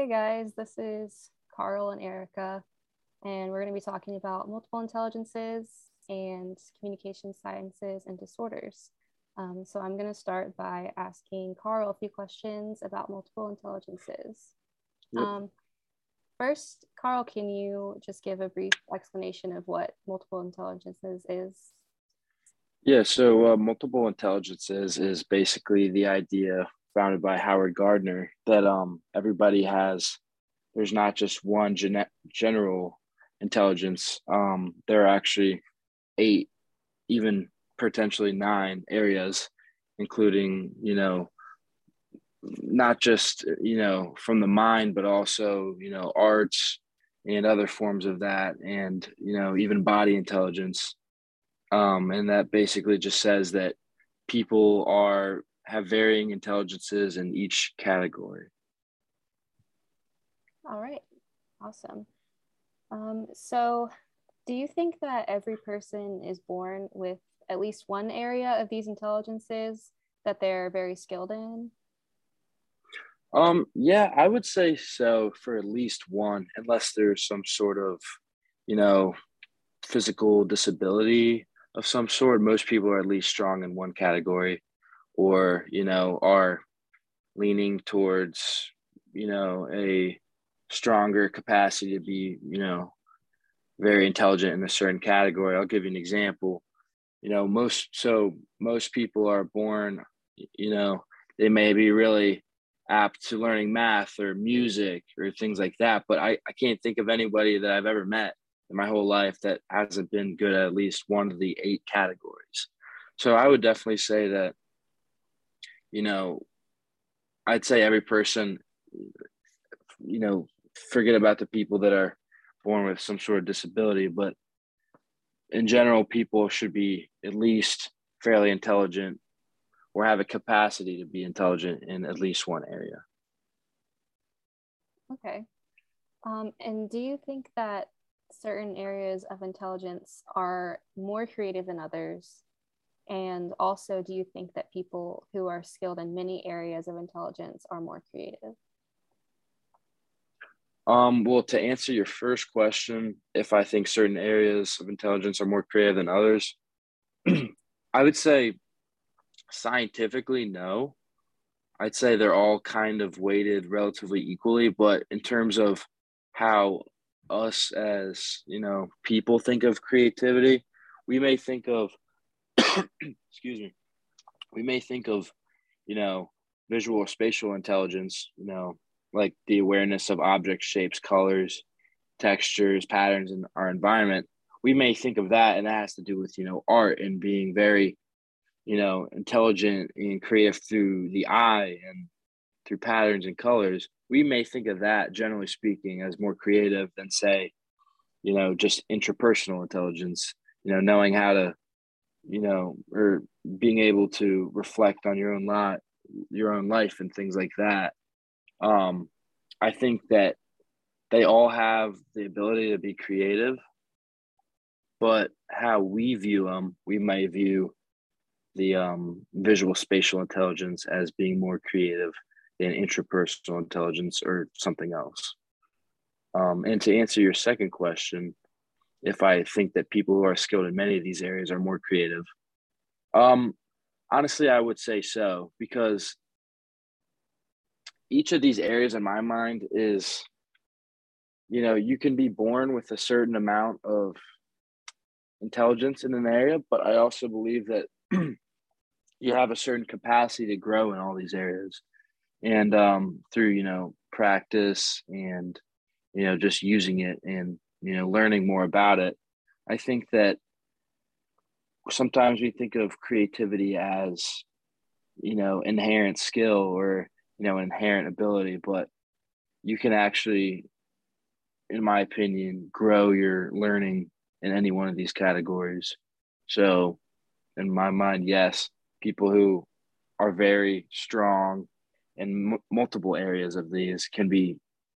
Hey guys, this is Carl and Erica, and we're going to be talking about multiple intelligences and communication sciences and disorders. Um, so I'm going to start by asking Carl a few questions about multiple intelligences. Yep. Um, first, Carl, can you just give a brief explanation of what multiple intelligences is? Yeah, so uh, multiple intelligences is basically the idea founded by Howard Gardner that um, everybody has, there's not just one gen- general intelligence. Um, there are actually eight, even potentially nine areas, including, you know, not just, you know, from the mind, but also, you know, arts and other forms of that, and, you know, even body intelligence. Um, and that basically just says that people are have varying intelligences in each category. All right, awesome. Um, so, do you think that every person is born with at least one area of these intelligences that they're very skilled in? Um, yeah, I would say so for at least one, unless there's some sort of, you know, physical disability of some sort. Most people are at least strong in one category or you know are leaning towards you know a stronger capacity to be you know very intelligent in a certain category. I'll give you an example. You know most so most people are born you know they may be really apt to learning math or music or things like that but i, I can't think of anybody that i've ever met in my whole life that hasn't been good at at least one of the eight categories. So i would definitely say that you know, I'd say every person, you know, forget about the people that are born with some sort of disability, but in general, people should be at least fairly intelligent or have a capacity to be intelligent in at least one area. Okay. Um, and do you think that certain areas of intelligence are more creative than others? And also, do you think that people who are skilled in many areas of intelligence are more creative? Um, well, to answer your first question, if I think certain areas of intelligence are more creative than others, I would say scientifically, no. I'd say they're all kind of weighted relatively equally, but in terms of how us as you know people think of creativity, we may think of excuse me, we may think of, you know, visual or spatial intelligence, you know, like the awareness of object shapes, colors, textures, patterns in our environment. We may think of that, and that has to do with, you know, art and being very, you know, intelligent and creative through the eye and through patterns and colors. We may think of that, generally speaking, as more creative than, say, you know, just intrapersonal intelligence, you know, knowing how to you know, or being able to reflect on your own lot, your own life and things like that. Um, I think that they all have the ability to be creative, but how we view them, we may view the um, visual spatial intelligence as being more creative than intrapersonal intelligence or something else. Um, and to answer your second question, if I think that people who are skilled in many of these areas are more creative. Um, honestly, I would say so because each of these areas in my mind is, you know, you can be born with a certain amount of intelligence in an area, but I also believe that you have a certain capacity to grow in all these areas. And um, through, you know, practice and, you know, just using it and you know learning more about it. I think that sometimes we think of creativity as you know inherent skill or you know inherent ability but you can actually in my opinion grow your learning in any one of these categories. So in my mind yes people who are very strong in m- multiple areas of these can be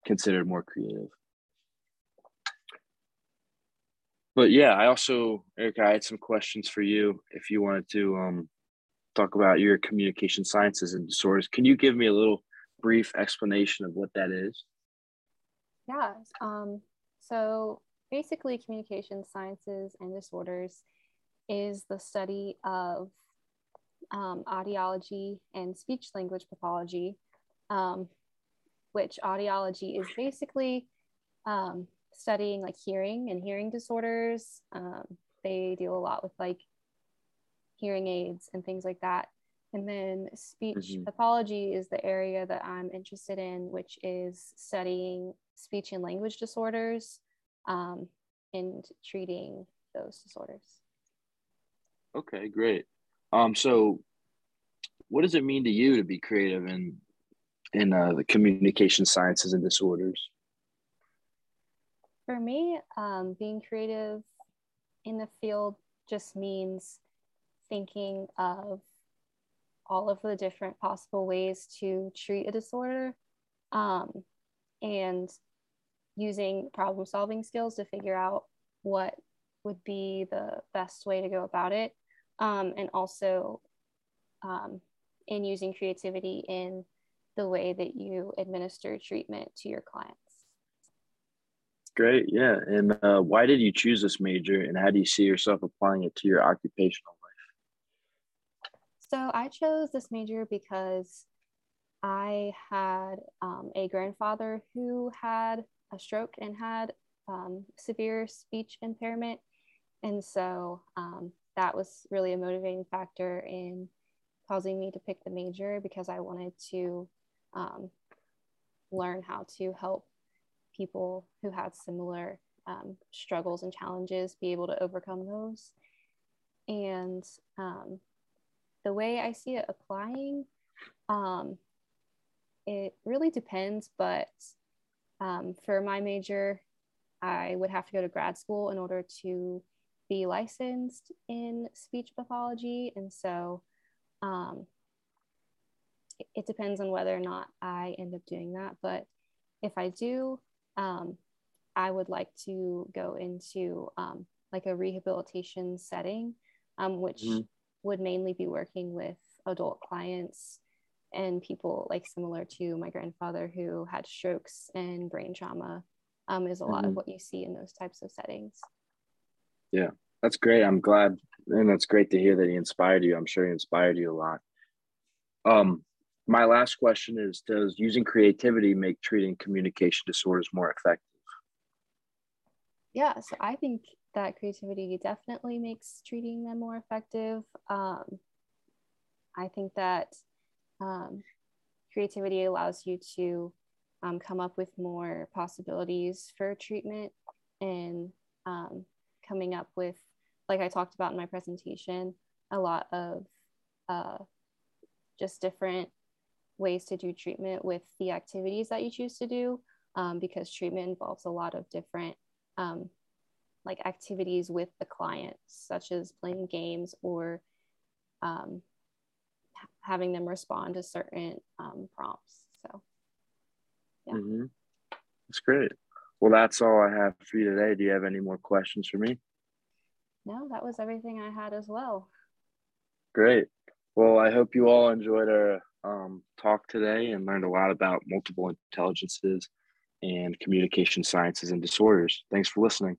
considered more creative but yeah, I also, Erica, I had some questions for you if you wanted to um, talk about your communication sciences and disorders. Can you give me a little brief explanation of what that is? Yeah. Um, so basically, communication sciences and disorders is the study of um, audiology and speech language pathology, um, which audiology is basically um, studying like hearing and hearing disorders. Um, they deal a lot with like hearing aids and things like that. And then speech mm-hmm. pathology is the area that I'm interested in, which is studying speech and language disorders um, and treating those disorders. Okay, great. Um, so what does it mean to you to be creative in in uh, the communication sciences and disorders? For me, um, being creative in the field just means thinking of all of the different possible ways to treat a disorder um, and using problem solving skills to figure out what would be the best way to go about it um, and also um, in using creativity in the way that you administer treatment to your clients great yeah and uh, why did you choose this major and how do you see yourself applying it to your occupational life? so I chose this major because I had um, a grandfather who had a stroke and had um, severe speech impairment. And so um, that was really a motivating factor in causing me to pick the major because I wanted to um, learn how to help people who had similar um, struggles and challenges be able to overcome those. And um, the way I see it applying, um, it really depends. But um, for my major, I would have to go to grad school in order to be licensed in speech pathology. And so um, it, it, depends on whether or not I end up doing that. But if I do, um, I would like to go into um, like a rehabilitation setting, um, which mm-hmm would mainly be working with adult clients and people like similar to my grandfather who had strokes and brain trauma um, is a lot mm-hmm. of what you see in those types of settings. Yeah, that's great. I'm glad, and that's great to hear that he inspired you. I'm sure he inspired you a lot. Um, my last question is: Does using creativity make treating communication disorders more effective? Yeah, so I think that creativity definitely makes treating them more effective. Um, I think that um, creativity allows you to um, come up with more possibilities for treatment and um, coming up with, like I talked about in my presentation, a lot of uh, just different ways to do treatment with the activities that you choose to do um, because treatment involves a lot of different um, like activities with the client, such as playing games or um, having them respond to certain um, prompts. So, yeah. Mm-hmm. That's great. Well, that's all I have for you today. Do you have any more questions for me? No, that was everything I had as well. Great. Well, I hope you all enjoyed our um, talk today and learned a lot about multiple intelligences and communication sciences and disorders. Thanks for listening.